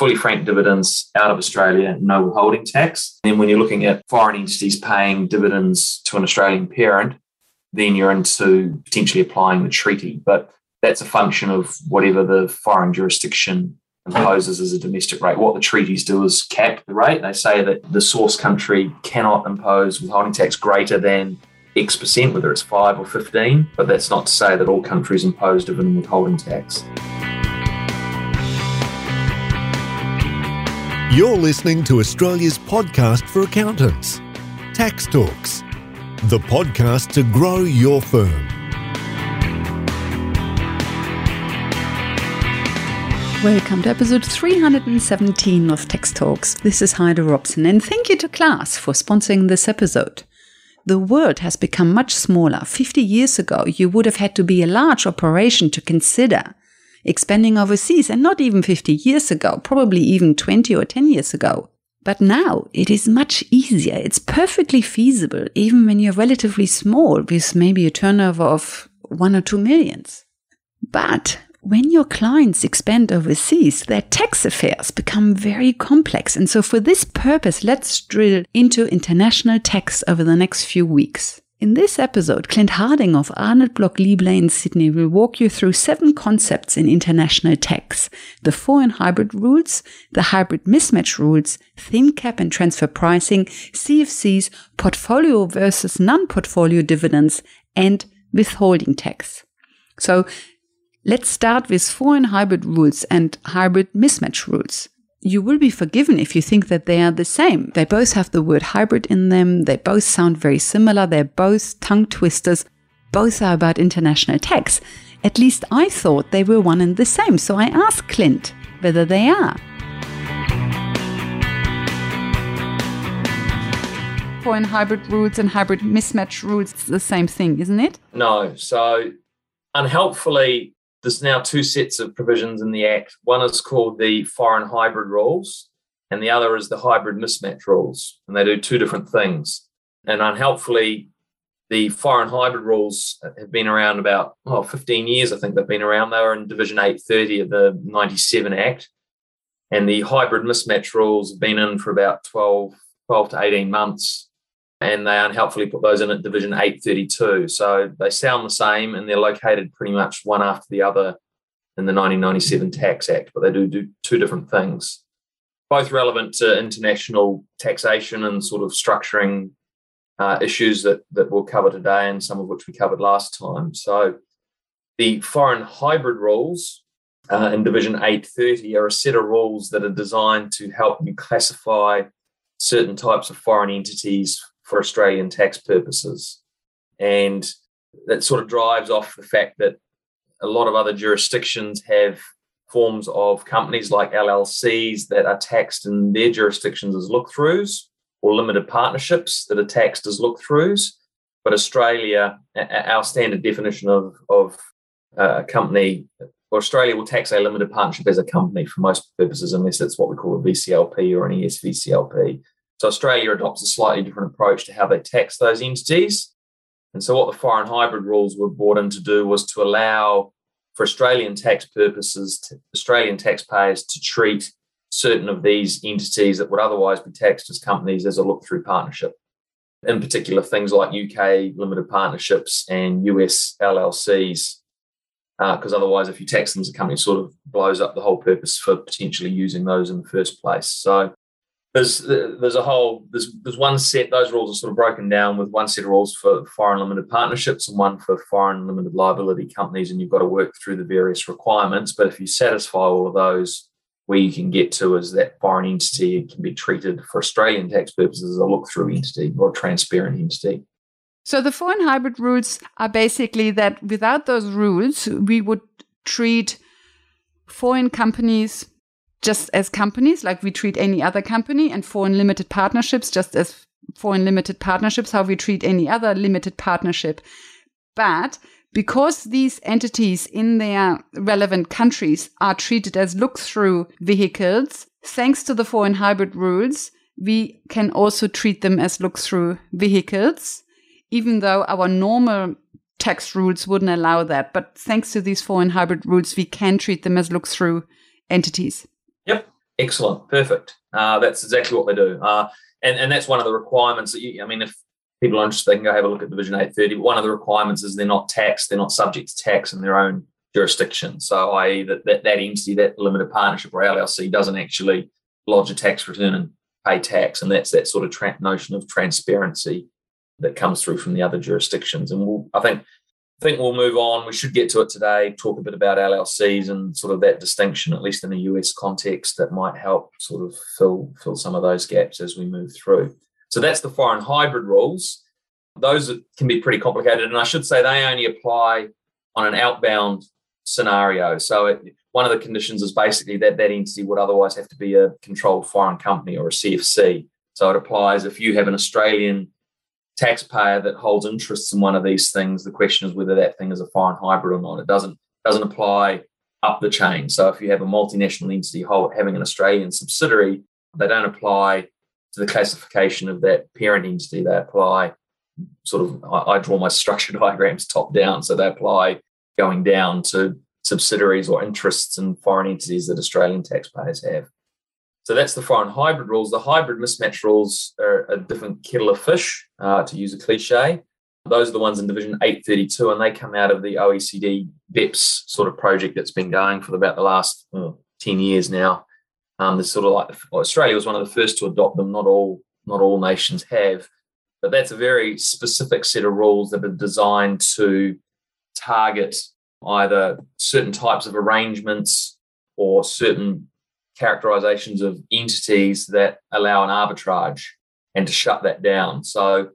fully franked dividends out of Australia, no withholding tax. Then when you're looking at foreign entities paying dividends to an Australian parent, then you're into potentially applying the treaty. But that's a function of whatever the foreign jurisdiction imposes as a domestic rate. What the treaties do is cap the rate. They say that the source country cannot impose withholding tax greater than X percent, whether it's 5 or 15, but that's not to say that all countries impose dividend withholding tax. You're listening to Australia's podcast for accountants, Tax Talks, the podcast to grow your firm. Welcome to episode 317 of Tax Talks. This is Heide Robson, and thank you to Class for sponsoring this episode. The world has become much smaller. 50 years ago, you would have had to be a large operation to consider expanding overseas, and not even 50 years ago, probably even 20 or 10 years ago. But now it is much easier. It's perfectly feasible, even when you're relatively small, with maybe a turnover of one or two millions. But when your clients expand overseas, their tax affairs become very complex. And so, for this purpose, let's drill into international tax over the next few weeks. In this episode, Clint Harding of Arnold Bloch Leibler in Sydney will walk you through seven concepts in international tax the foreign hybrid rules, the hybrid mismatch rules, thin cap and transfer pricing, CFCs, portfolio versus non portfolio dividends, and withholding tax. So, let's start with foreign hybrid rules and hybrid mismatch rules you will be forgiven if you think that they are the same. They both have the word hybrid in them. They both sound very similar. They're both tongue twisters. Both are about international tax. At least I thought they were one and the same. So I asked Clint whether they are. Foreign hybrid rules and hybrid mismatch rules, it's the same thing, isn't it? No. So unhelpfully, there's now two sets of provisions in the Act. One is called the foreign hybrid rules, and the other is the hybrid mismatch rules. And they do two different things. And unhelpfully, the foreign hybrid rules have been around about oh, 15 years, I think they've been around. They were in Division 830 of the 97 Act. And the hybrid mismatch rules have been in for about 12, 12 to 18 months and they unhelpfully put those in at Division 832. So they sound the same and they're located pretty much one after the other in the 1997 Tax Act, but they do do two different things, both relevant to international taxation and sort of structuring uh, issues that, that we'll cover today and some of which we covered last time. So the foreign hybrid rules uh, in Division 830 are a set of rules that are designed to help you classify certain types of foreign entities for Australian tax purposes. And that sort of drives off the fact that a lot of other jurisdictions have forms of companies like LLCs that are taxed in their jurisdictions as look throughs or limited partnerships that are taxed as look throughs. But Australia, our standard definition of, of uh, a company, Australia will tax a limited partnership as a company for most purposes, unless it's what we call a VCLP or an ESVCLP. So Australia adopts a slightly different approach to how they tax those entities. And so what the foreign hybrid rules were brought in to do was to allow for Australian tax purposes, to Australian taxpayers to treat certain of these entities that would otherwise be taxed as companies as a look through partnership. In particular, things like UK limited partnerships and US LLCs, because uh, otherwise, if you tax them as a company, sort of blows up the whole purpose for potentially using those in the first place. So there's there's a whole there's there's one set those rules are sort of broken down with one set of rules for foreign limited partnerships and one for foreign limited liability companies and you've got to work through the various requirements but if you satisfy all of those where you can get to is that foreign entity can be treated for Australian tax purposes as a look through entity or a transparent entity. So the foreign hybrid rules are basically that without those rules we would treat foreign companies just as companies, like we treat any other company, and foreign limited partnerships, just as foreign limited partnerships, how we treat any other limited partnership. But because these entities in their relevant countries are treated as look through vehicles, thanks to the foreign hybrid rules, we can also treat them as look through vehicles, even though our normal tax rules wouldn't allow that. But thanks to these foreign hybrid rules, we can treat them as look through entities. Excellent, perfect. Uh, that's exactly what they do, uh, and and that's one of the requirements. That you, I mean, if people are interested, they can go have a look at Division 830. But one of the requirements is they're not taxed, they're not subject to tax in their own jurisdiction. So, i.e., that, that, that entity, that limited partnership or LLC, doesn't actually lodge a tax return and pay tax. And that's that sort of tra- notion of transparency that comes through from the other jurisdictions. And we'll, I think think we'll move on. We should get to it today, talk a bit about LLCs and sort of that distinction, at least in the US context, that might help sort of fill fill some of those gaps as we move through. So that's the foreign hybrid rules. Those can be pretty complicated. And I should say they only apply on an outbound scenario. So it, one of the conditions is basically that that entity would otherwise have to be a controlled foreign company or a CFC. So it applies if you have an Australian taxpayer that holds interests in one of these things, the question is whether that thing is a foreign hybrid or not. It doesn't doesn't apply up the chain. So if you have a multinational entity having an Australian subsidiary, they don't apply to the classification of that parent entity. They apply sort of I, I draw my structure diagrams top down, so they apply going down to subsidiaries or interests in foreign entities that Australian taxpayers have. So that's the foreign hybrid rules. The hybrid mismatch rules are a different kettle of fish, uh, to use a cliche. Those are the ones in Division 832, and they come out of the OECD BEPS sort of project that's been going for about the last 10 years now. Um, sort of like well, Australia was one of the first to adopt them. Not all not all nations have, but that's a very specific set of rules that are designed to target either certain types of arrangements or certain characterizations of entities that allow an arbitrage and to shut that down. So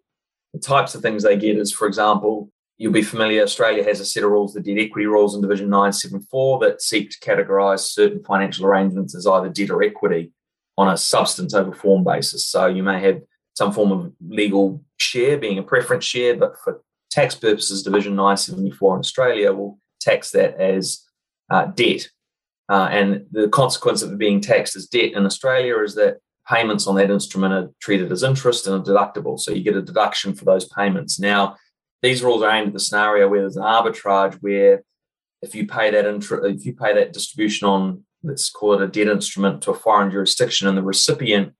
the types of things they get is, for example, you'll be familiar, Australia has a set of rules, the debt equity rules in Division 974, that seek to categorize certain financial arrangements as either debt or equity on a substance over form basis. So you may have some form of legal share being a preference share, but for tax purposes, Division 974 in Australia will tax that as uh, debt uh, and the consequence of it being taxed as debt in Australia is that payments on that instrument are treated as interest and are deductible. So you get a deduction for those payments. Now, these rules are aimed at the scenario where there's an arbitrage where if you pay that intro, if you pay that distribution on let's call it a debt instrument to a foreign jurisdiction and the recipient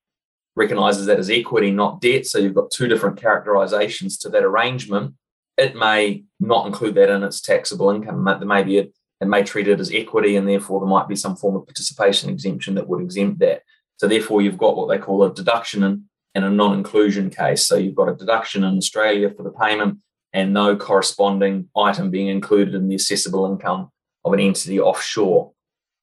recognizes that as equity, not debt. So you've got two different characterizations to that arrangement. It may not include that in its taxable income. There may be a and may treat it as equity, and therefore there might be some form of participation exemption that would exempt that. So therefore, you've got what they call a deduction and, a non-inclusion case. So you've got a deduction in Australia for the payment and no corresponding item being included in the assessable income of an entity offshore.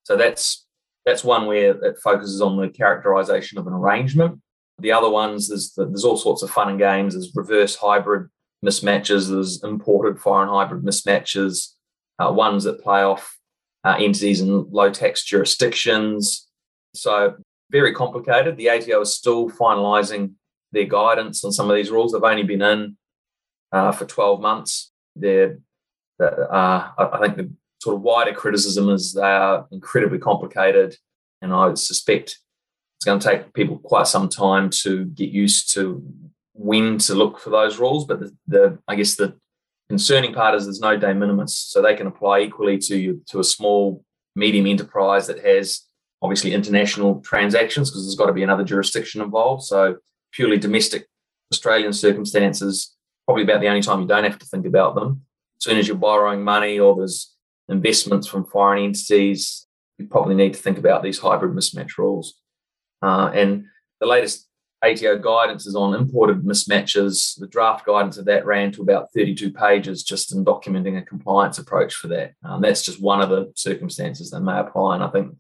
So that's that's one where it focuses on the characterization of an arrangement. The other ones, there's there's all sorts of fun and games. There's reverse hybrid mismatches. There's imported foreign hybrid mismatches uh, ones that play off uh, entities in low tax jurisdictions. So, very complicated. The ATO is still finalising their guidance on some of these rules. They've only been in uh, for 12 months. They're, uh, I think the sort of wider criticism is they are incredibly complicated, and I suspect it's going to take people quite some time to get used to when to look for those rules. But the, the I guess the concerning part is there's no de minimis, so they can apply equally to to a small, medium enterprise that has obviously international transactions because there's got to be another jurisdiction involved. So purely domestic Australian circumstances, probably about the only time you don't have to think about them. As soon as you're borrowing money or there's investments from foreign entities, you probably need to think about these hybrid mismatch rules. Uh, and the latest ATO guidance is on imported mismatches. The draft guidance of that ran to about 32 pages just in documenting a compliance approach for that. Um, that's just one of the circumstances that may apply. And I think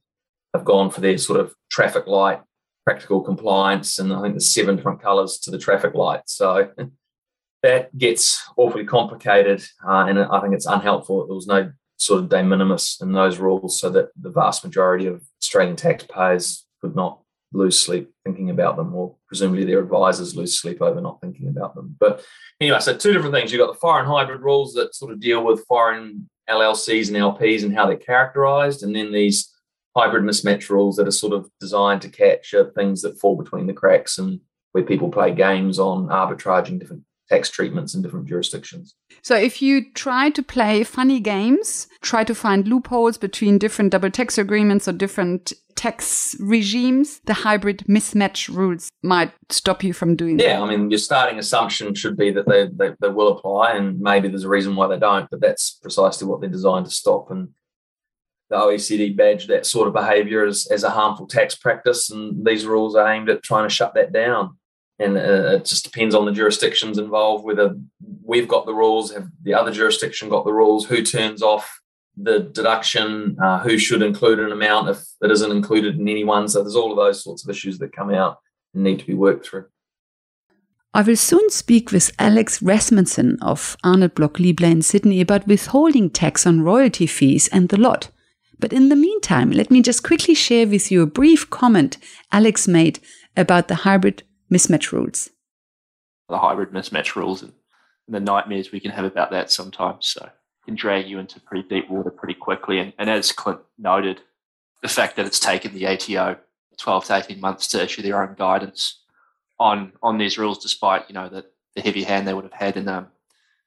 they've gone for their sort of traffic light, practical compliance, and I think there's seven different colours to the traffic light. So that gets awfully complicated. Uh, and I think it's unhelpful. There was no sort of de minimis in those rules so that the vast majority of Australian taxpayers could not lose sleep thinking about them, or presumably their advisors lose sleep over not thinking about them. But anyway, so two different things. You've got the foreign hybrid rules that sort of deal with foreign LLCs and LPs and how they're characterized, and then these hybrid mismatch rules that are sort of designed to capture things that fall between the cracks and where people play games on arbitraging different tax treatments in different jurisdictions. So if you try to play funny games, try to find loopholes between different double tax agreements or different tax regimes, the hybrid mismatch rules might stop you from doing yeah, that. Yeah, I mean, your starting assumption should be that they, they, they will apply, and maybe there's a reason why they don't, but that's precisely what they're designed to stop. And the OECD badge that sort of behavior as, as a harmful tax practice, and these rules are aimed at trying to shut that down. And uh, it just depends on the jurisdictions involved, whether we've got the rules, have the other jurisdiction got the rules, who turns off the deduction, uh, who should include an amount if it isn't included in any one. So there's all of those sorts of issues that come out and need to be worked through. I will soon speak with Alex Rasmussen of Arnold Bloch Leibler in Sydney about withholding tax on royalty fees and the lot. But in the meantime, let me just quickly share with you a brief comment Alex made about the hybrid mismatch rules. The hybrid mismatch rules and the nightmares we can have about that sometimes. So can drag you into pretty deep water pretty quickly. And, and as Clint noted, the fact that it's taken the ATO 12 to 18 months to issue their own guidance on on these rules, despite you know the, the heavy hand they would have had in um,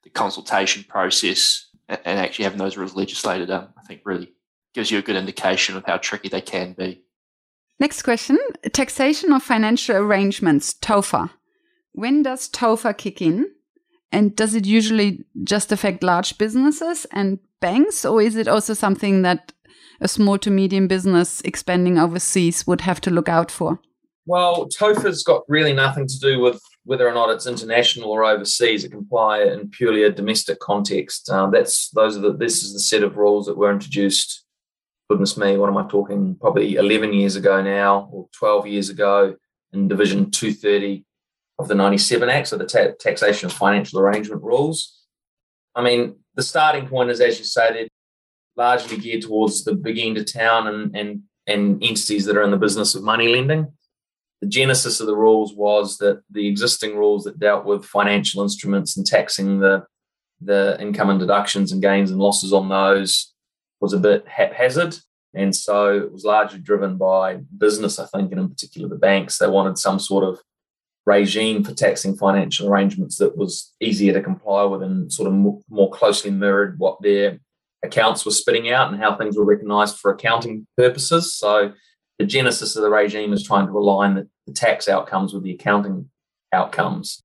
the consultation process and, and, actually having those rules legislated, um, I think really gives you a good indication of how tricky they can be. Next question taxation of financial arrangements, TOFA. When does TOFA kick in? And does it usually just affect large businesses and banks, or is it also something that a small to medium business expanding overseas would have to look out for? Well, TOFA's got really nothing to do with whether or not it's international or overseas. It can apply in purely a domestic context. Um, that's those are the this is the set of rules that were introduced. Goodness me, what am I talking? Probably 11 years ago now, or 12 years ago, in Division 230 of the 97 Act, so the ta- taxation of financial arrangement rules. I mean, the starting point is, as you they're largely geared towards the big end of town and, and, and entities that are in the business of money lending. The genesis of the rules was that the existing rules that dealt with financial instruments and taxing the, the income and deductions and gains and losses on those was a bit haphazard. And so it was largely driven by business, I think, and in particular the banks. They wanted some sort of regime for taxing financial arrangements that was easier to comply with and sort of more closely mirrored what their accounts were spitting out and how things were recognized for accounting purposes. So the genesis of the regime is trying to align the, the tax outcomes with the accounting outcomes.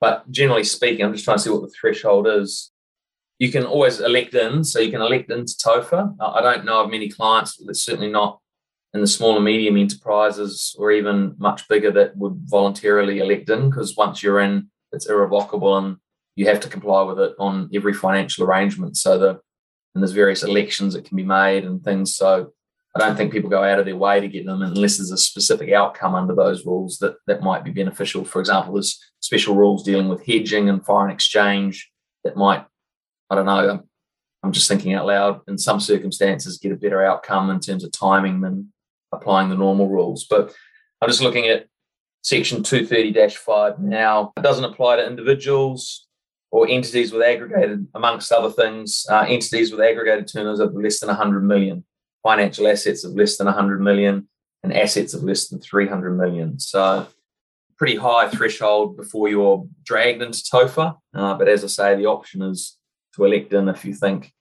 But generally speaking, I'm just trying to see what the threshold is. You can always elect in, so you can elect into TOFA. I don't know of many clients, that's certainly not in the small and medium enterprises or even much bigger that would voluntarily elect in because once you're in, it's irrevocable and you have to comply with it on every financial arrangement. So the and there's various elections that can be made and things. So I don't think people go out of their way to get them unless there's a specific outcome under those rules that that might be beneficial. For example, there's special rules dealing with hedging and foreign exchange that might, I don't know, I'm just thinking out loud, in some circumstances get a better outcome in terms of timing than applying the normal rules. But I'm just looking at section 230 5 now. It doesn't apply to individuals or entities with aggregated, amongst other things, uh, entities with aggregated turnovers of less than 100 million, financial assets of less than 100 million, and assets of less than 300 million. So, pretty high threshold before you're dragged into TOFA. Uh, but as I say, the option is to elect in if you think,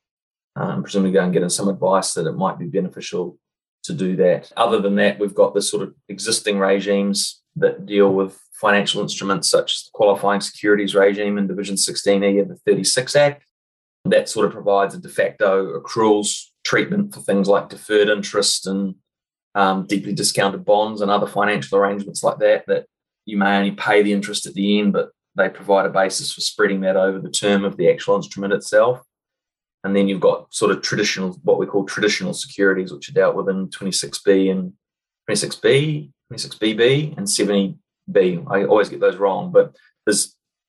um, presumably go and get in some advice that it might be beneficial to do that. Other than that, we've got the sort of existing regimes that deal with financial instruments such as the qualifying securities regime in Division 16E of the 36 Act. That sort of provides a de facto accruals treatment for things like deferred interest and um, deeply discounted bonds and other financial arrangements like that, that you may only pay the interest at the end, but they provide a basis for spreading that over the term of the actual instrument itself. And then you've got sort of traditional, what we call traditional securities, which are dealt with in 26B and 26B, 26BB, and 70B. I always get those wrong, but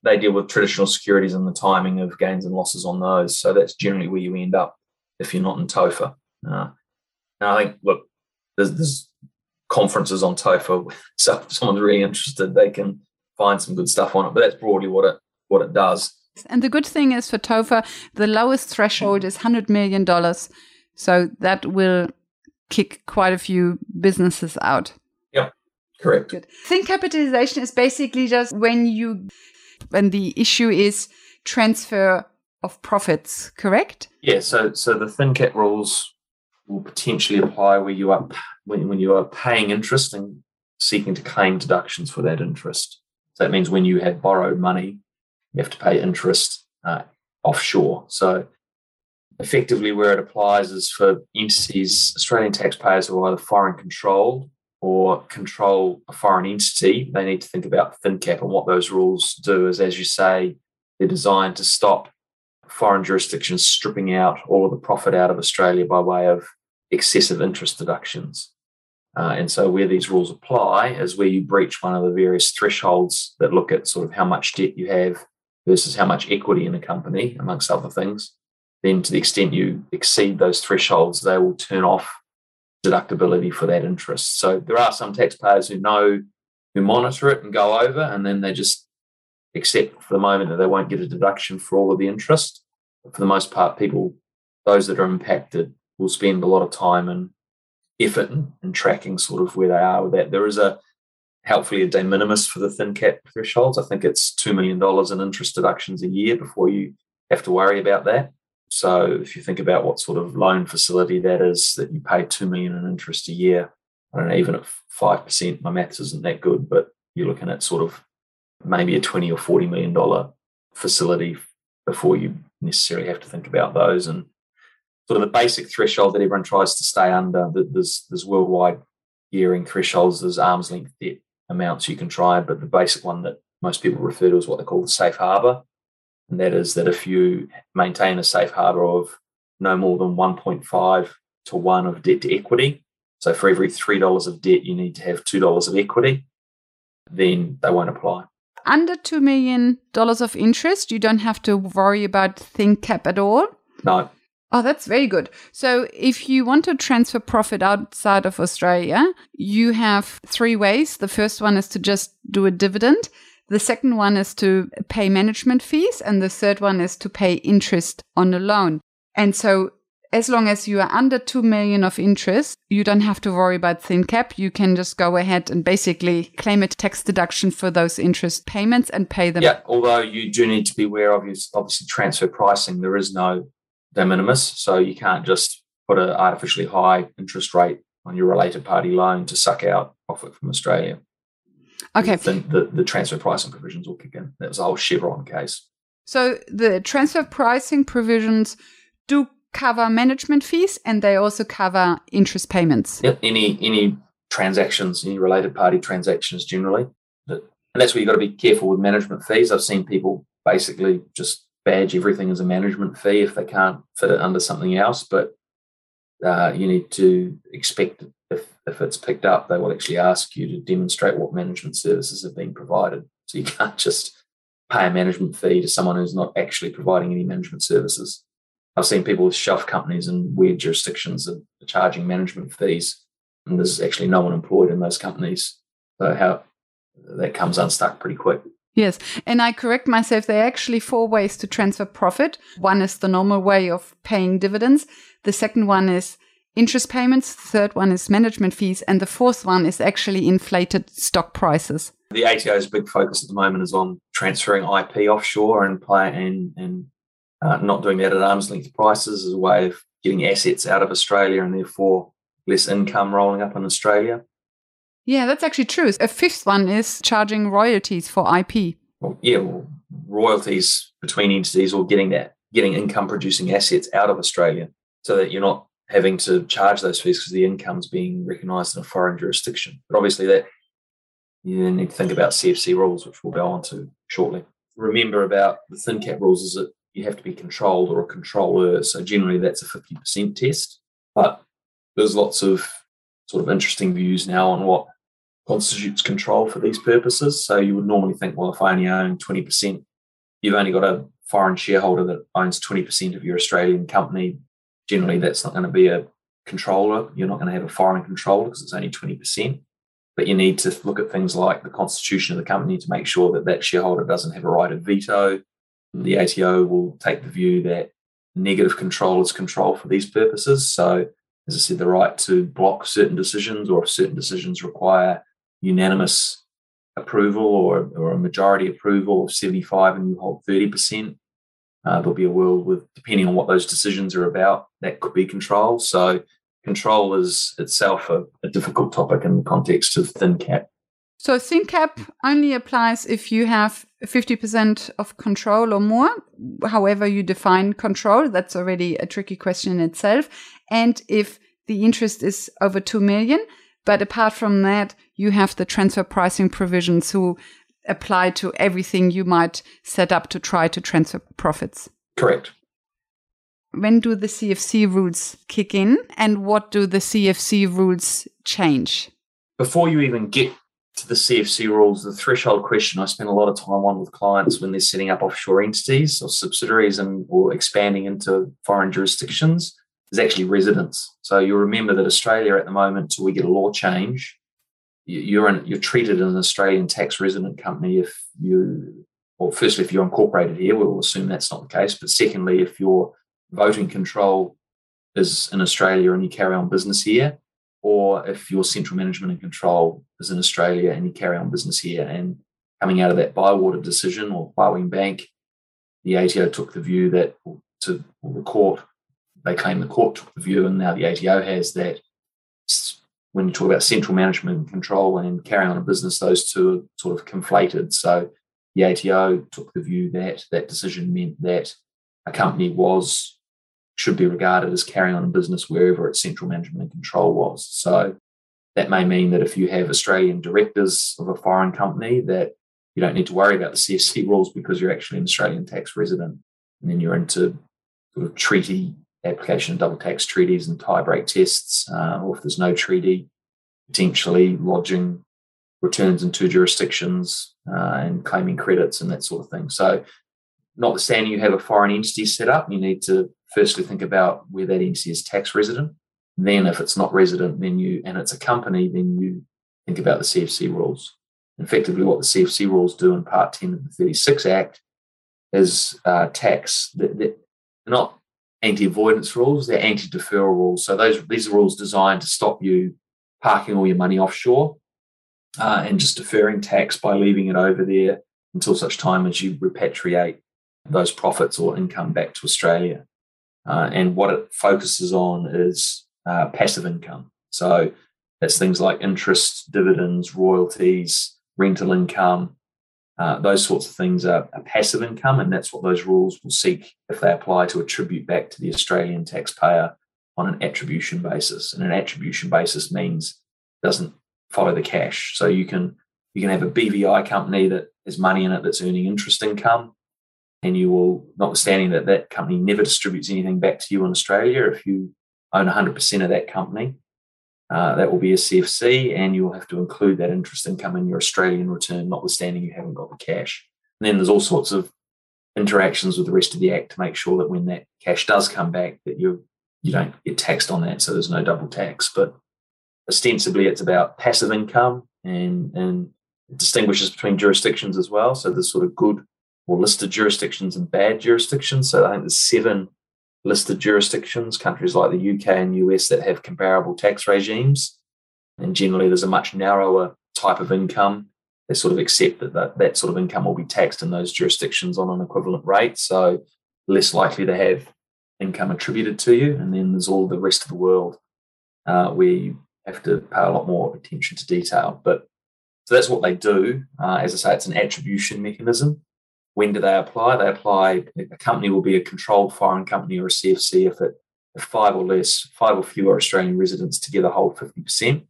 they deal with traditional securities and the timing of gains and losses on those. So that's generally where you end up if you're not in TOFA. Uh, now I think, look, there's, there's conferences on TOFA. So if someone's really interested, they can find some good stuff on it. But that's broadly what it what it does. And the good thing is for TOFA, the lowest threshold is $100 million. So that will kick quite a few businesses out. Yep, correct. Good. Thin capitalization is basically just when you And the issue is transfer of profits, correct? Yeah, so so the thin cap rules will potentially apply where you are when, when you are paying interest and seeking to claim deductions for that interest. So that means when you have borrowed money, you have to pay interest uh, offshore. So effectively, where it applies is for entities, Australian taxpayers who are either foreign controlled or control a foreign entity. They need to think about thin cap and what those rules do is, as you say, they're designed to stop foreign jurisdictions stripping out all of the profit out of Australia by way of excessive interest deductions. Uh, and so, where these rules apply is where you breach one of the various thresholds that look at sort of how much debt you have versus how much equity in a company, amongst other things. Then, to the extent you exceed those thresholds, they will turn off deductibility for that interest. So, there are some taxpayers who know, who monitor it and go over, and then they just accept for the moment that they won't get a deduction for all of the interest. But for the most part, people, those that are impacted, will spend a lot of time and effort and in tracking sort of where they are with that. There is a helpfully a de minimis for the thin cap thresholds. I think it's $2 million in interest deductions a year before you have to worry about that. So if you think about what sort of loan facility that is, that you pay 2 million in interest a year, I don't know, even at 5%, my maths isn't that good, but you're looking at sort of maybe a 20 or 40 million dollar facility before you necessarily have to think about those and sort of the basic threshold that everyone tries to stay under there's there's worldwide gearing thresholds there's arm's length debt amounts you can try but the basic one that most people refer to is what they call the safe harbor and that is that if you maintain a safe harbor of no more than 1.5 to 1 of debt to equity so for every $3 of debt you need to have $2 of equity then they won't apply under $2 million of interest, you don't have to worry about thin cap at all? No. Oh, that's very good. So, if you want to transfer profit outside of Australia, you have three ways. The first one is to just do a dividend. The second one is to pay management fees. And the third one is to pay interest on the loan. And so, as long as you are under 2 million of interest, you don't have to worry about thin cap. You can just go ahead and basically claim a tax deduction for those interest payments and pay them. Yeah, although you do need to be aware of obviously transfer pricing. There is no de minimis, so you can't just put an artificially high interest rate on your related party loan to suck out profit from Australia. Okay. The, the, the transfer pricing provisions will kick in. That was a whole Chevron case. So the transfer pricing provisions do cover management fees and they also cover interest payments. Yep, any any transactions, any related party transactions generally. And that's where you've got to be careful with management fees. I've seen people basically just badge everything as a management fee if they can't fit it under something else. But uh, you need to expect if, if it's picked up, they will actually ask you to demonstrate what management services have been provided. So you can't just pay a management fee to someone who's not actually providing any management services. I've seen people with shelf companies in weird jurisdictions that are charging management fees, and there's actually no one employed in those companies. So how that comes unstuck pretty quick. Yes, and I correct myself. There are actually four ways to transfer profit. One is the normal way of paying dividends. The second one is interest payments. The third one is management fees, and the fourth one is actually inflated stock prices. The ATO's big focus at the moment is on transferring IP offshore and play and and uh, not doing that at arm's length prices as a way of getting assets out of Australia and therefore less income rolling up in Australia. Yeah, that's actually true. A fifth one is charging royalties for IP. Well, yeah, well, royalties between entities or getting that, getting income producing assets out of Australia so that you're not having to charge those fees because the income's being recognised in a foreign jurisdiction. But obviously, that you need to think about CFC rules, which we'll go on to shortly. Remember about the thin cap rules is that you have to be controlled or a controller. So generally that's a 50% test. But there's lots of sort of interesting views now on what constitutes control for these purposes. So you would normally think, well, if I only own 20%, you've only got a foreign shareholder that owns 20% of your Australian company. Generally, that's not going to be a controller. You're not going to have a foreign controller because it's only 20%. But you need to look at things like the constitution of the company to make sure that that shareholder doesn't have a right of veto, the ATO will take the view that negative control is control for these purposes. So, as I said, the right to block certain decisions or if certain decisions require unanimous approval or, or a majority approval of 75 and you hold 30%. Uh, there'll be a world with, depending on what those decisions are about, that could be control. So control is itself a, a difficult topic in the context of thin cap. So thin cap only applies if you have 50% of control or more, however you define control. That's already a tricky question in itself. And if the interest is over 2 million, but apart from that, you have the transfer pricing provisions who apply to everything you might set up to try to transfer profits. Correct. When do the CFC rules kick in and what do the CFC rules change? Before you even get to the CFC rules, the threshold question I spend a lot of time on with clients when they're setting up offshore entities or subsidiaries and or expanding into foreign jurisdictions is actually residence. So you'll remember that Australia at the moment, till we get a law change, you're in, you're treated as an Australian tax resident company if you, well, firstly, if you're incorporated here, we'll assume that's not the case. But secondly, if your voting control is in Australia and you carry on business here, or if your central management and control is in Australia and you carry on business here. And coming out of that Bywater decision or Hua Wang Bank, the ATO took the view that to the court they claim the court took the view, and now the ATO has that when you talk about central management and control and carrying on a business, those two are sort of conflated. So the ATO took the view that that decision meant that a company was should be regarded as carrying on a business wherever its central management and control was. So that may mean that if you have Australian directors of a foreign company, that you don't need to worry about the CFC rules because you're actually an Australian tax resident. And then you're into sort of treaty application of double tax treaties and tie break tests, uh, or if there's no treaty, potentially lodging returns in two jurisdictions uh, and claiming credits and that sort of thing. So, notwithstanding you have a foreign entity set up, you need to firstly think about where that entity is tax resident. Then, if it's not resident, then you and it's a company, then you think about the CFC rules. Effectively, what the CFC rules do in Part 10 of the 36 Act is uh, tax. They're not anti-avoidance rules, they're anti-deferral rules. So those these are rules designed to stop you parking all your money offshore uh, and just deferring tax by leaving it over there until such time as you repatriate those profits or income back to Australia. Uh, and what it focuses on is uh, passive income. So that's things like interest, dividends, royalties, rental income, uh, those sorts of things are, are, passive income, and that's what those rules will seek if they apply to attribute back to the Australian taxpayer on an attribution basis. And an attribution basis means doesn't follow the cash. So you can you can have a BVI company that has money in it that's earning interest income, and you will, notwithstanding that that company never distributes anything back to you in Australia, if you own 100% of that company, uh, that will be a CFC, and you'll have to include that interest income in your Australian return, notwithstanding you haven't got the cash. And then there's all sorts of interactions with the rest of the act to make sure that when that cash does come back, that you you don't get taxed on that, so there's no double tax. But ostensibly, it's about passive income, and and it distinguishes between jurisdictions as well. So there's sort of good or listed jurisdictions and bad jurisdictions. So I think there's seven listed jurisdictions, countries like the UK and US that have comparable tax regimes. And generally, there's a much narrower type of income. They sort of accept that, that that sort of income will be taxed in those jurisdictions on an equivalent rate. So, less likely to have income attributed to you. And then there's all the rest of the world uh, where you have to pay a lot more attention to detail. But so that's what they do. Uh, as I say, it's an attribution mechanism. When do they apply? They apply, a company will be a controlled foreign company or a CFC if it if five or less, five or fewer Australian residents together hold 50%.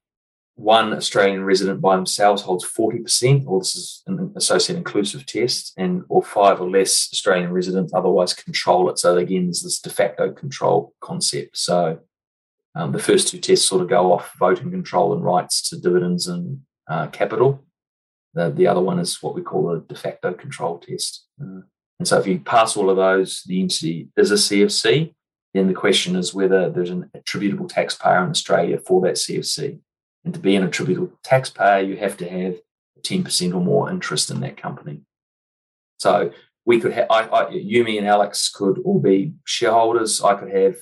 One Australian resident by themselves holds 40%, or this is an associate inclusive test, and or five or less Australian residents otherwise control it. So again, there's this de facto control concept. So um, the first two tests sort of go off voting control and rights to dividends and uh, capital. The, the other one is what we call a de facto control test. Uh, and so if you pass all of those, the entity is a CFC. Then the question is whether there's an attributable taxpayer in Australia for that CFC. And to be an attributable taxpayer, you have to have 10% or more interest in that company. So we could have, I, I, you, me, and Alex could all be shareholders. I could have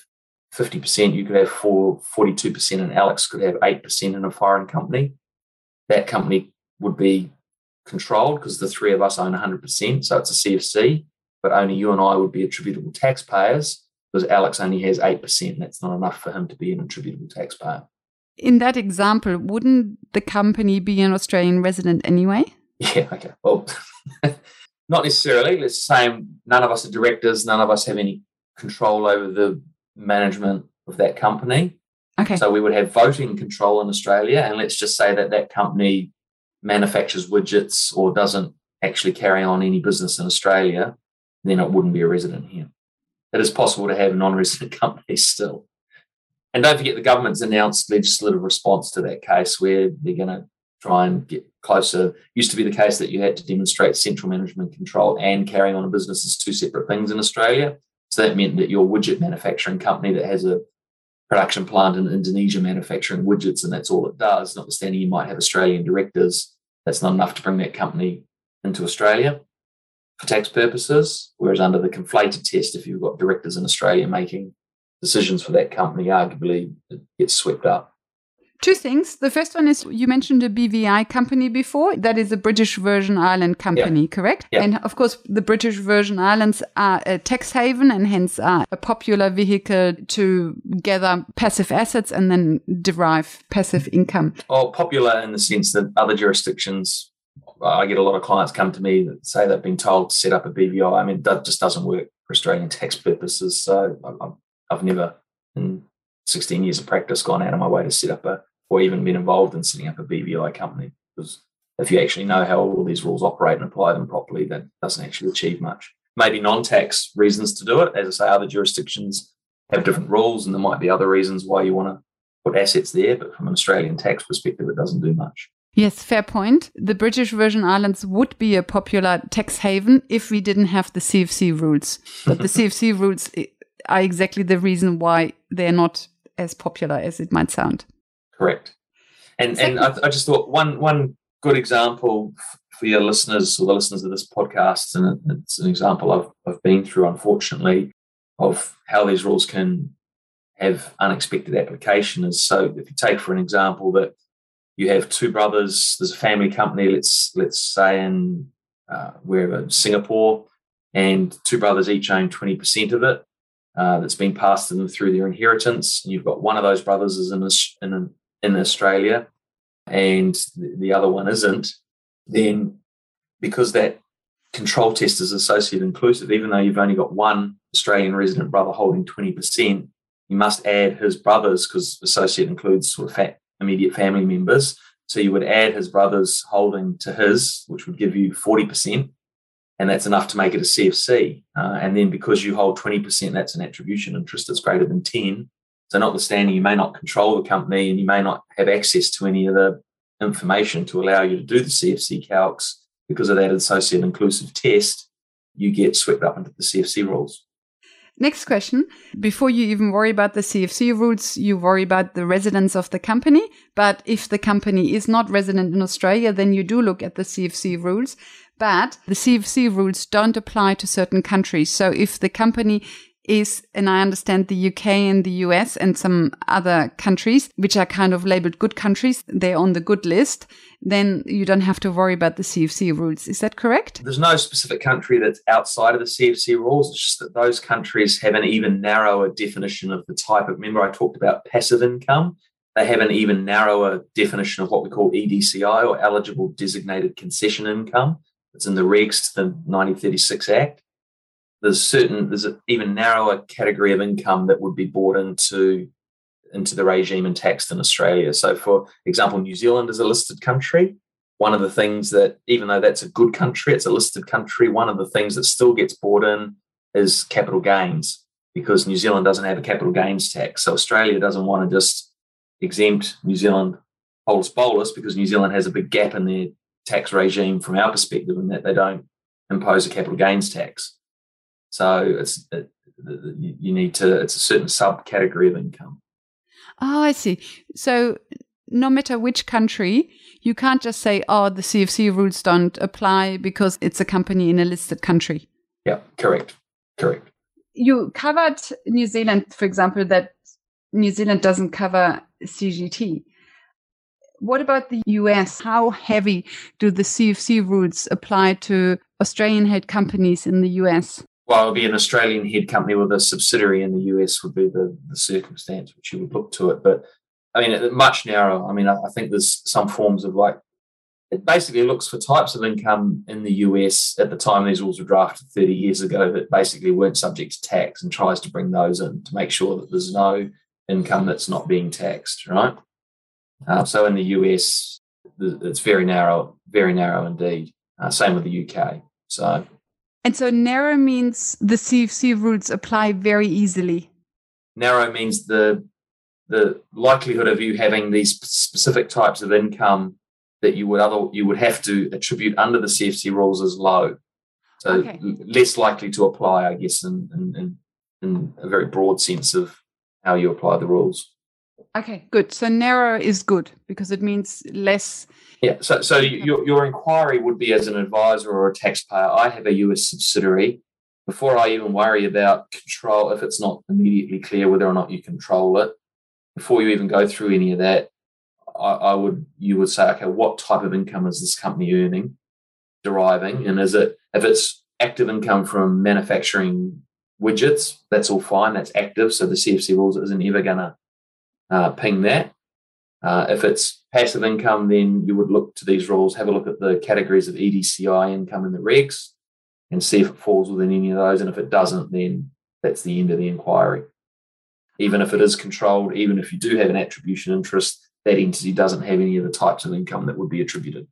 50%, you could have four, 42%, and Alex could have 8% in a foreign company. That company would be controlled because the three of us own 100%. So it's a CFC, but only you and I would be attributable taxpayers because Alex only has 8%. That's not enough for him to be an attributable taxpayer. In that example, wouldn't the company be an Australian resident anyway? Yeah, okay. Well, not necessarily. Let's say none of us are directors, none of us have any control over the management of that company. Okay. So we would have voting control in Australia. And let's just say that that company manufactures widgets or doesn't actually carry on any business in Australia, then it wouldn't be a resident here. It is possible to have a non resident companies still. And don't forget, the government's announced legislative response to that case where they're going to try and get closer. Used to be the case that you had to demonstrate central management control and carrying on a business as two separate things in Australia. So that meant that your widget manufacturing company that has a production plant in Indonesia manufacturing widgets and that's all it does, notwithstanding you might have Australian directors, that's not enough to bring that company into Australia for tax purposes. Whereas under the conflated test, if you've got directors in Australia making decisions for that company, arguably it gets swept up. Two things. The first one is you mentioned a BVI company before. That is a British Virgin Island company, yeah. correct? Yeah. And of course, the British Virgin Islands are a tax haven and hence are a popular vehicle to gather passive assets and then derive passive income. Oh, popular in the sense that other jurisdictions, I get a lot of clients come to me that say they've been told to set up a BVI. I mean, that just doesn't work for Australian tax purposes. So I've never, 16 years of practice, gone out of my way to set up a or even been involved in setting up a BVI company. Because if you actually know how all these rules operate and apply them properly, that doesn't actually achieve much. Maybe non tax reasons to do it. As I say, other jurisdictions have different rules, and there might be other reasons why you want to put assets there. But from an Australian tax perspective, it doesn't do much. Yes, fair point. The British Virgin Islands would be a popular tax haven if we didn't have the CFC rules. But the CFC rules are exactly the reason why they're not as popular as it might sound. Correct. And and I, I, just thought one one good example for your listeners or the listeners of this podcast, and it's an example I've I've been through, unfortunately, of how these rules can have unexpected application. Is so if you take for an example that you have two brothers, there's a family company, let's let's say in uh, wherever Singapore, and two brothers each own twenty percent of it. Uh, that's been passed to them through their inheritance. You've got one of those brothers is in, in in Australia and the other one isn't, then because that control test is associate inclusive, even though you've only got one Australian resident brother holding 20%, you must add his brothers because associate includes sort of immediate family members. So you would add his brothers holding to his, which would give you 40%, and that's enough to make it a CFC. Uh, and then because you hold 20%, that's an attribution interest that's greater than 10. So, notwithstanding, you may not control the company and you may not have access to any of the information to allow you to do the CFC calcs because of that associate inclusive test, you get swept up into the CFC rules. Next question. Before you even worry about the CFC rules, you worry about the residence of the company. But if the company is not resident in Australia, then you do look at the CFC rules. But the CFC rules don't apply to certain countries. So if the company is, and I understand the UK and the US and some other countries, which are kind of labeled good countries, they're on the good list, then you don't have to worry about the CFC rules. Is that correct? There's no specific country that's outside of the CFC rules. It's just that those countries have an even narrower definition of the type of, remember I talked about passive income? They have an even narrower definition of what we call EDCI or eligible designated concession income. It's in the regs to the 1936 Act there's certain there's an even narrower category of income that would be brought into into the regime and taxed in Australia. So, for example, New Zealand is a listed country. One of the things that, even though that's a good country, it's a listed country. One of the things that still gets brought in is capital gains because New Zealand doesn't have a capital gains tax. So Australia doesn't want to just exempt New Zealand holus bolus because New Zealand has a big gap in their tax regime from our perspective in that they don't impose a capital gains tax. So it's it, you need to it's a certain subcategory of income. Oh, I see. So no matter which country, you can't just say, "Oh, the CFC rules don't apply because it's a company in a listed country." Yeah, correct, correct. You covered New Zealand, for example, that New Zealand doesn't cover CGT. What about the US? How heavy do the CFC rules apply to Australian head companies in the US? Well, it would be an Australian head company with a subsidiary in the US would be the, the circumstance which you would look to it. But I mean, much narrower. I mean, I, I think there's some forms of like, it basically looks for types of income in the US at the time these rules were drafted 30 years ago that basically weren't subject to tax and tries to bring those in to make sure that there's no income that's not being taxed, right? Uh, so in the US, it's very narrow, very narrow indeed. Uh, same with the UK. So, and so narrow means the CFC rules apply very easily. Narrow means the the likelihood of you having these specific types of income that you would other you would have to attribute under the CFC rules is low. So okay. less likely to apply, I guess, in, in, in a very broad sense of how you apply the rules. Okay, good. So narrow is good because it means less. Yeah. So, so your, your inquiry would be as an advisor or a taxpayer. I have a US subsidiary. Before I even worry about control, if it's not immediately clear whether or not you control it, before you even go through any of that, I, I would you would say, okay, what type of income is this company earning, deriving, mm-hmm. and is it if it's active income from manufacturing widgets, that's all fine. That's active. So the CFC rules isn't ever going to uh, ping that. Uh, if it's passive income, then you would look to these rules, have a look at the categories of EDCI income in the regs and see if it falls within any of those. And if it doesn't, then that's the end of the inquiry. Even if it is controlled, even if you do have an attribution interest, that entity doesn't have any of the types of income that would be attributed.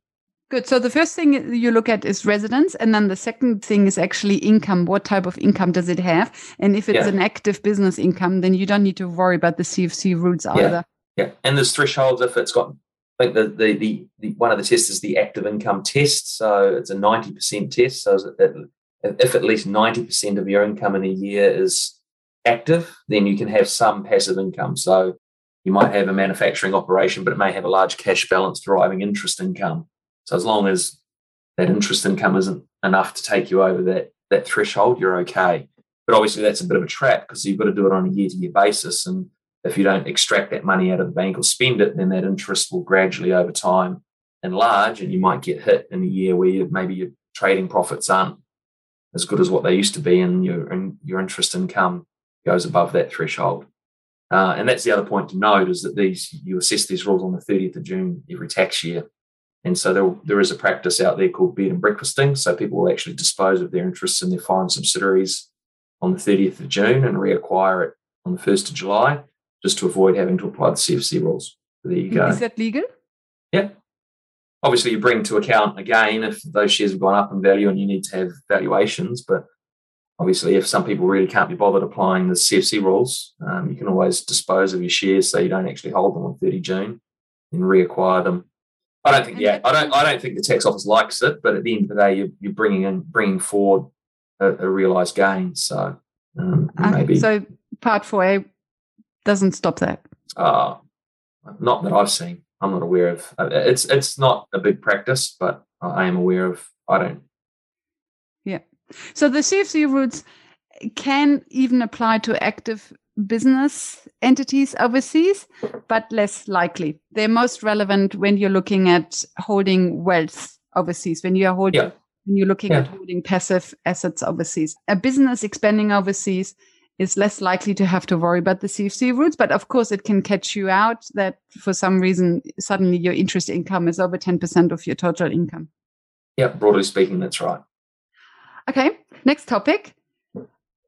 Good. So the first thing you look at is residence, and then the second thing is actually income. What type of income does it have? And if it's yeah. an active business income, then you don't need to worry about the CFC rules either. Yeah, yeah. and there's thresholds if it's got. I think the, the, the, the one of the tests is the active income test. So it's a ninety percent test. So if at least ninety percent of your income in a year is active, then you can have some passive income. So you might have a manufacturing operation, but it may have a large cash balance deriving interest income so as long as that interest income isn't enough to take you over that that threshold, you're okay. But obviously that's a bit of a trap because you've got to do it on a year to year basis. And if you don't extract that money out of the bank or spend it, then that interest will gradually over time enlarge and you might get hit in a year where maybe your trading profits aren't as good as what they used to be and your and your interest income goes above that threshold. Uh, and that's the other point to note is that these you assess these rules on the 30th of June every tax year. And so there, there is a practice out there called bed and breakfasting. So people will actually dispose of their interests in their foreign subsidiaries on the 30th of June and reacquire it on the 1st of July, just to avoid having to apply the CFC rules. There you go. Is that legal? Yeah. Obviously, you bring to account again if those shares have gone up in value and you need to have valuations. But obviously, if some people really can't be bothered applying the CFC rules, um, you can always dispose of your shares so you don't actually hold them on 30 June and reacquire them I don't think. Yeah, I don't. I don't think the tax office likes it. But at the end of the day, you're, you're bringing in bringing forward a, a realised gain. So um, maybe. So part four A doesn't stop that. Uh, not that I've seen. I'm not aware of. Uh, it's it's not a big practice, but I am aware of. I don't. Yeah. So the CFC rules can even apply to active business entities overseas, but less likely. They're most relevant when you're looking at holding wealth overseas, when you are holding, yeah. when you're looking yeah. at holding passive assets overseas. A business expanding overseas is less likely to have to worry about the CFC rules, but of course it can catch you out that for some reason suddenly your interest income is over 10% of your total income. Yeah, broadly speaking, that's right. Okay, next topic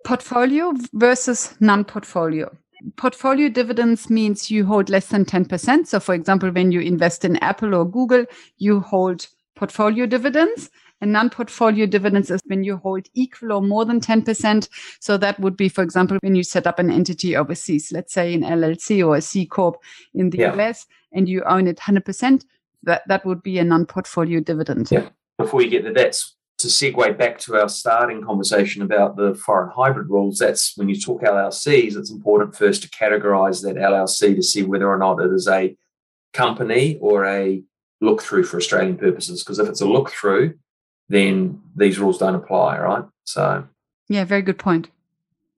portfolio versus non-portfolio. Portfolio dividends means you hold less than 10%. So for example, when you invest in Apple or Google, you hold portfolio dividends. And non-portfolio dividends is when you hold equal or more than 10%. So that would be, for example, when you set up an entity overseas, let's say an LLC or a C Corp in the yeah. US, and you own it 100%, that, that would be a non-portfolio dividend. Yeah. Before you get to that, to segue back to our starting conversation about the foreign hybrid rules, that's when you talk LLCs, it's important first to categorize that LLC to see whether or not it is a company or a look through for Australian purposes. Because if it's a look through, then these rules don't apply, right? So, yeah, very good point.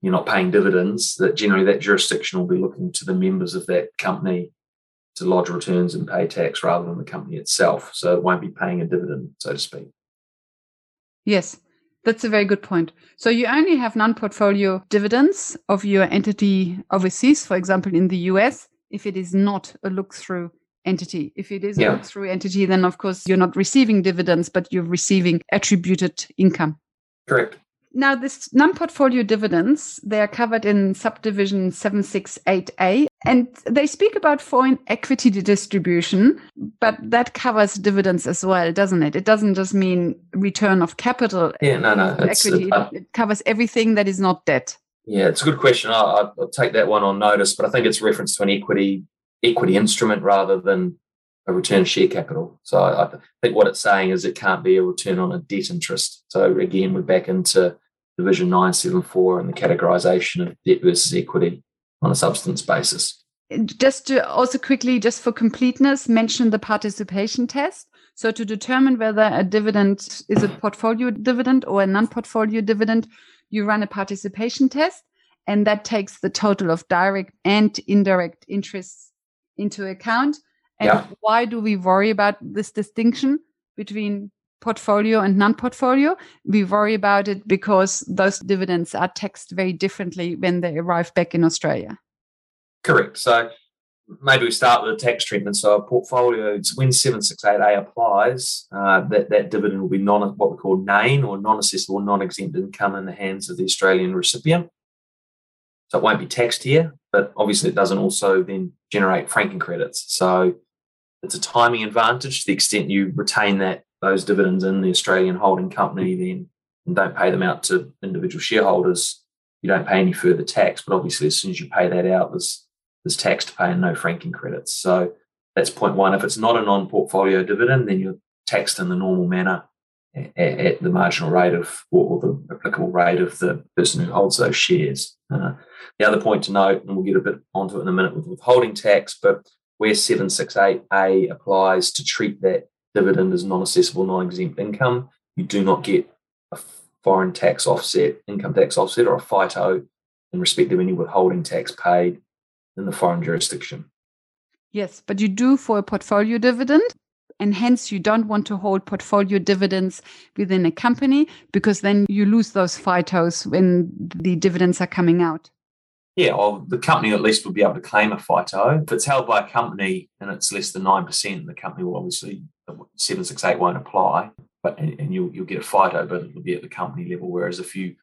You're not paying dividends. That generally that jurisdiction will be looking to the members of that company to lodge returns and pay tax rather than the company itself. So it won't be paying a dividend, so to speak. Yes, that's a very good point. So you only have non portfolio dividends of your entity overseas, for example, in the US, if it is not a look through entity. If it is yeah. a look through entity, then of course you're not receiving dividends, but you're receiving attributed income. Correct. Now, this non-portfolio dividends, they are covered in subdivision 768A, and they speak about foreign equity distribution, but that covers dividends as well, doesn't it? It doesn't just mean return of capital. Yeah, no, no. Equity. Uh, it covers everything that is not debt. Yeah, it's a good question. I'll, I'll take that one on notice, but I think it's reference to an equity equity instrument rather than a return share capital. So I, I think what it's saying is it can't be a return on a debt interest. So again, we're back into Division 974 and the categorization of debt versus equity on a substance basis. Just to also quickly, just for completeness, mention the participation test. So to determine whether a dividend is a portfolio dividend or a non-portfolio dividend, you run a participation test, and that takes the total of direct and indirect interests into account. And yeah. why do we worry about this distinction between portfolio and non-portfolio. We worry about it because those dividends are taxed very differently when they arrive back in Australia. Correct. So maybe we start with the tax treatment. So a portfolio, it's when 768A applies, uh, that, that dividend will be non what we call NANE or non-assessable, non-exempt income in the hands of the Australian recipient. So it won't be taxed here, but obviously it doesn't also then generate franking credits. So it's a timing advantage to the extent you retain that those dividends in the Australian holding company then and don't pay them out to individual shareholders, you don't pay any further tax. But obviously, as soon as you pay that out, there's there's tax to pay and no franking credits. So that's point one. If it's not a non-portfolio dividend, then you're taxed in the normal manner at, at the marginal rate of or the applicable rate of the person who holds those shares. Uh, the other point to note, and we'll get a bit onto it in a minute with withholding tax, but where 768A applies to treat that dividend is non-assessable, non-exempt income, you do not get a foreign tax offset, income tax offset, or a FITO in respect of any withholding tax paid in the foreign jurisdiction. Yes, but you do for a portfolio dividend. And hence, you don't want to hold portfolio dividends within a company because then you lose those FITOs when the dividends are coming out. Yeah, well, the company at least will be able to claim a FITO. If it's held by a company and it's less than 9%, the company will obviously, 768 won't apply, but and, and you'll, you'll get a FITO, but it'll be at the company level. Whereas if you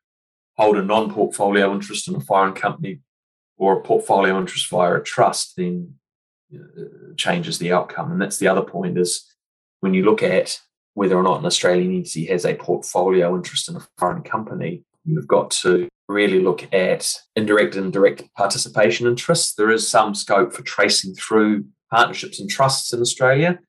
hold a non portfolio interest in a foreign company or a portfolio interest via a trust, then it changes the outcome. And that's the other point is when you look at whether or not an Australian entity has a portfolio interest in a foreign company, you've got to really look at indirect and direct participation interests. There is some scope for tracing through partnerships and trusts in Australia.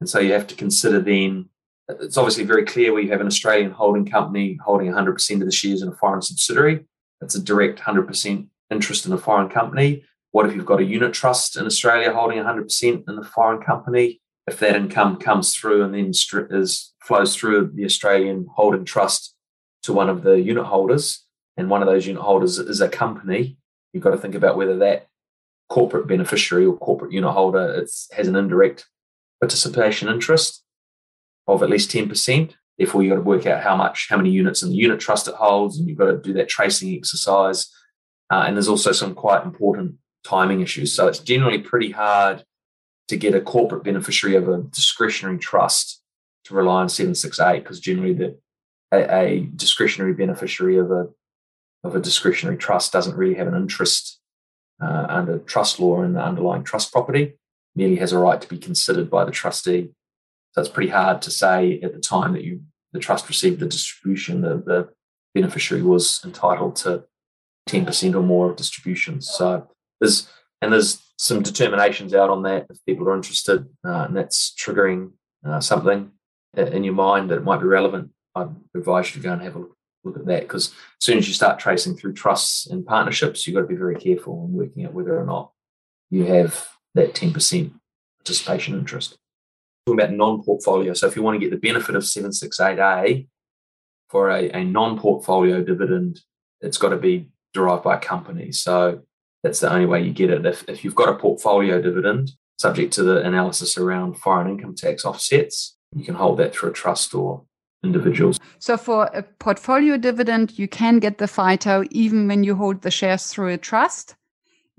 And so you have to consider then, it's obviously very clear where you have an Australian holding company holding 100% of the shares in a foreign subsidiary. That's a direct 100% interest in a foreign company. What if you've got a unit trust in Australia holding 100% in the foreign company? If that income comes through and then is flows through the Australian holding trust to one of the unit holders, and one of those unit holders is a company, you've got to think about whether that corporate beneficiary or corporate unit holder has an indirect participation interest of at least 10%. Therefore, you've got to work out how much, how many units in the unit trust it holds, and you've got to do that tracing exercise. Uh, and there's also some quite important timing issues. So it's generally pretty hard to get a corporate beneficiary of a discretionary trust to rely on 768 because generally the a, a, discretionary beneficiary of a of a discretionary trust doesn't really have an interest uh, under trust law in the underlying trust property, merely has a right to be considered by the trustee. So it's pretty hard to say at the time that you the trust received the distribution that the beneficiary was entitled to 10% or more of distributions. So there's and there's some determinations out on that if people are interested, uh, and that's triggering uh, something in your mind that might be relevant. I'd advise you to go and have a look look at that because as soon as you start tracing through trusts and partnerships, you've got to be very careful in working out whether or not you have that 10% participation interest. Talking about non-portfolio. So if you want to get the benefit of 768A for a, a non-portfolio dividend, it's got to be derived by a company. So that's the only way you get it. If, if you've got a portfolio dividend, subject to the analysis around foreign income tax offsets. You can hold that through a trust or individuals. So for a portfolio dividend, you can get the FITO even when you hold the shares through a trust.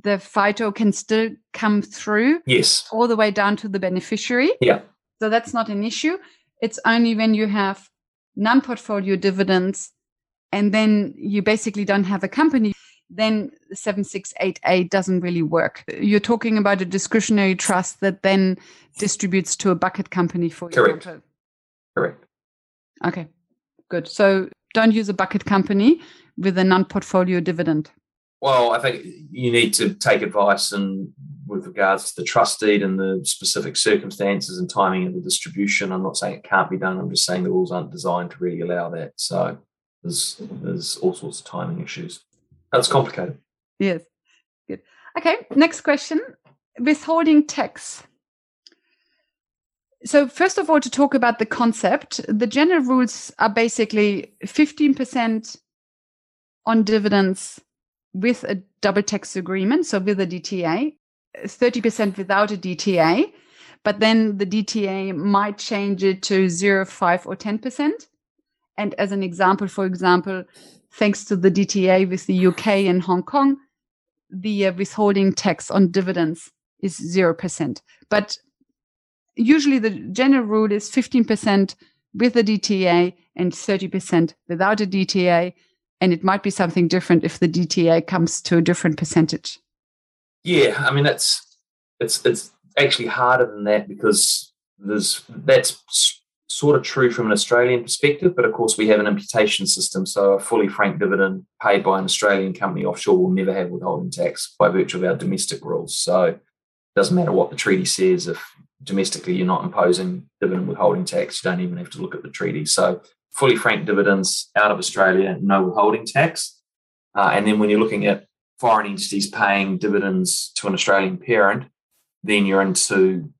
The FITO can still come through. Yes. All the way down to the beneficiary. Yeah. So that's not an issue. It's only when you have non portfolio dividends and then you basically don't have a company, then 768A doesn't really work. You're talking about a discretionary trust that then distributes to a bucket company, for Correct. example. Correct. Okay, good. So don't use a bucket company with a non portfolio dividend. Well, I think you need to take advice and with regards to the trust deed and the specific circumstances and timing of the distribution. I'm not saying it can't be done. I'm just saying the rules aren't designed to really allow that. So there's there's all sorts of timing issues. That's complicated. Yes, good. Okay, next question withholding tax. So, first of all, to talk about the concept, the general rules are basically 15% on dividends with a double tax agreement, so with a DTA, 30% without a DTA, but then the DTA might change it to 0, 5, or 10%. And as an example, for example, thanks to the DTA with the UK and Hong Kong, the uh, withholding tax on dividends is 0%. But usually the general rule is 15% with a DTA and 30% without a DTA. And it might be something different if the DTA comes to a different percentage. Yeah, I mean that's it's it's actually harder than that because there's that's sort of true from an Australian perspective, but of course we have an imputation system. So a fully franked dividend paid by an Australian company offshore will never have withholding tax by virtue of our domestic rules. So it doesn't matter what the treaty says if domestically you're not imposing dividend withholding tax, you don't even have to look at the treaty. So fully franked dividends out of Australia, no withholding tax. Uh, and then when you're looking at foreign entities paying dividends to an Australian parent, then you're into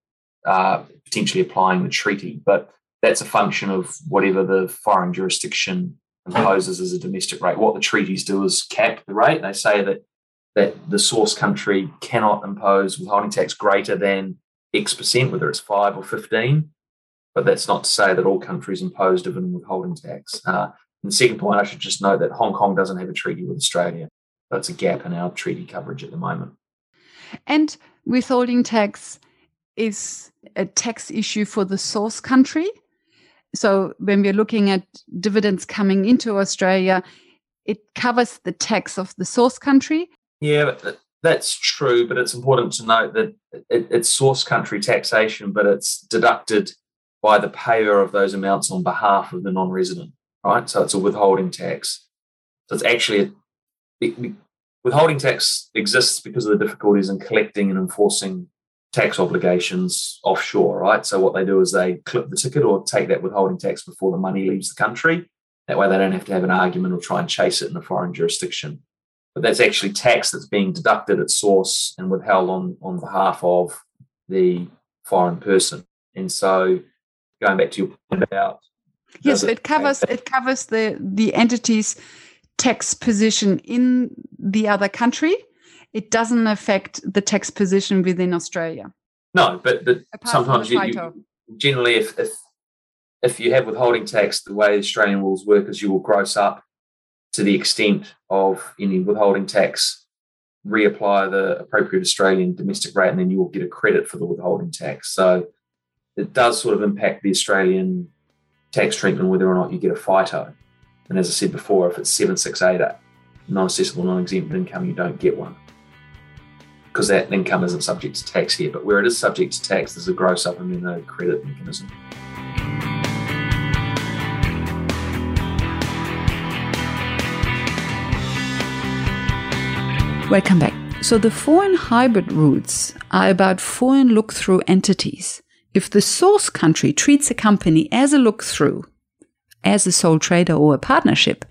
uh, potentially applying the treaty. But that's a function of whatever the foreign jurisdiction imposes as a domestic rate. What the treaties do is cap the rate. They say that that the source country cannot impose withholding tax greater than X percent, whether it's five or fifteen. But that's not to say that all countries impose dividend withholding tax. Uh, and the second point, I should just note that Hong Kong doesn't have a treaty with Australia. That's a gap in our treaty coverage at the moment. And withholding tax is a tax issue for the source country. So when we're looking at dividends coming into Australia, it covers the tax of the source country. Yeah, that's true, but it's important to note that it, it's source country taxation, but it's deducted by the payer of those amounts on behalf of the non-resident, right? So it's a withholding tax. So it's actually a, withholding tax exists because of the difficulties in collecting and enforcing tax obligations offshore, right? So what they do is they clip the ticket or take that withholding tax before the money leaves the country. That way they don't have to have an argument or try and chase it in a foreign jurisdiction. But that's actually tax that's being deducted at source and withheld on, on behalf of the foreign person. And so going back to your point about Yes, it covers it covers the the entity's tax position in the other country it doesn't affect the tax position within Australia. No, but but sometimes you, you, generally if, if if you have withholding tax, the way Australian rules work is you will gross up to the extent of any withholding tax, reapply the appropriate Australian domestic rate, and then you will get a credit for the withholding tax. So it does sort of impact the Australian tax treatment whether or not you get a FITO. And as I said before, if it's 768 non-assessable, non-exempt income, you don't get one because that income isn't subject to tax here. But where it is subject to tax, there's a gross up and then a credit mechanism. Welcome back. So the foreign hybrid rules are about foreign look-through entities. If the source country treats a company as a look-through, as a sole trader or a partnership,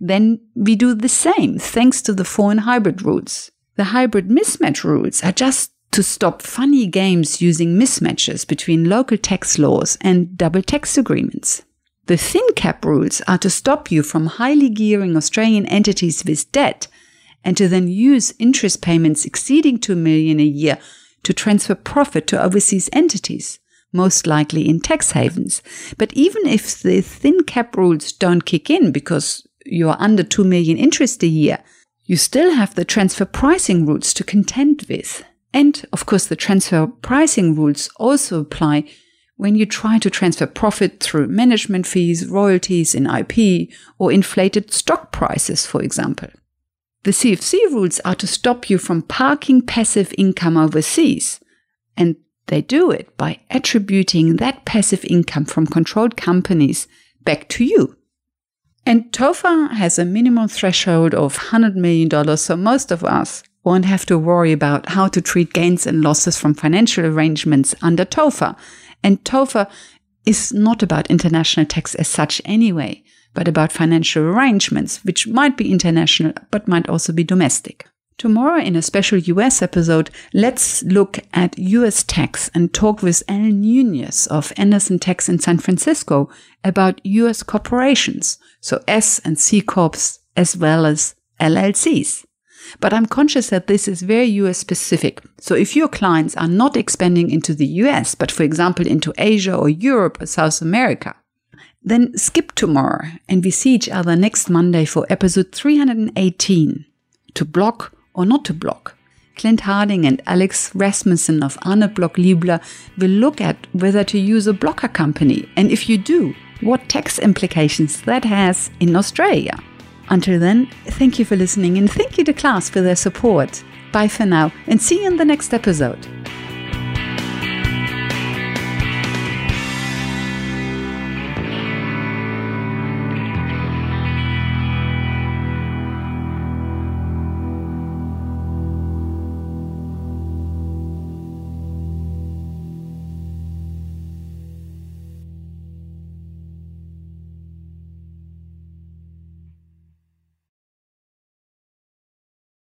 then we do the same thanks to the foreign hybrid rules. The hybrid mismatch rules are just to stop funny games using mismatches between local tax laws and double tax agreements. The thin cap rules are to stop you from highly gearing Australian entities with debt and to then use interest payments exceeding 2 million a year to transfer profit to overseas entities, most likely in tax havens. But even if the thin cap rules don't kick in because you're under 2 million interest a year, you still have the transfer pricing rules to contend with. And of course, the transfer pricing rules also apply when you try to transfer profit through management fees, royalties in IP, or inflated stock prices, for example. The CFC rules are to stop you from parking passive income overseas, and they do it by attributing that passive income from controlled companies back to you. And TOFA has a minimum threshold of $100 million, so most of us won't have to worry about how to treat gains and losses from financial arrangements under TOFA. And TOFA is not about international tax as such anyway, but about financial arrangements, which might be international, but might also be domestic. Tomorrow, in a special US episode, let's look at US tax and talk with Alan Nunez of Anderson Tax in San Francisco about US corporations, so S and C Corps as well as LLCs. But I'm conscious that this is very US specific. So if your clients are not expanding into the US, but for example into Asia or Europe or South America, then skip tomorrow and we see each other next Monday for episode 318 to block or not to block. Clint Harding and Alex Rasmussen of Arnold Bloch Leibler will look at whether to use a blocker company and if you do, what tax implications that has in Australia. Until then, thank you for listening and thank you to class for their support. Bye for now and see you in the next episode.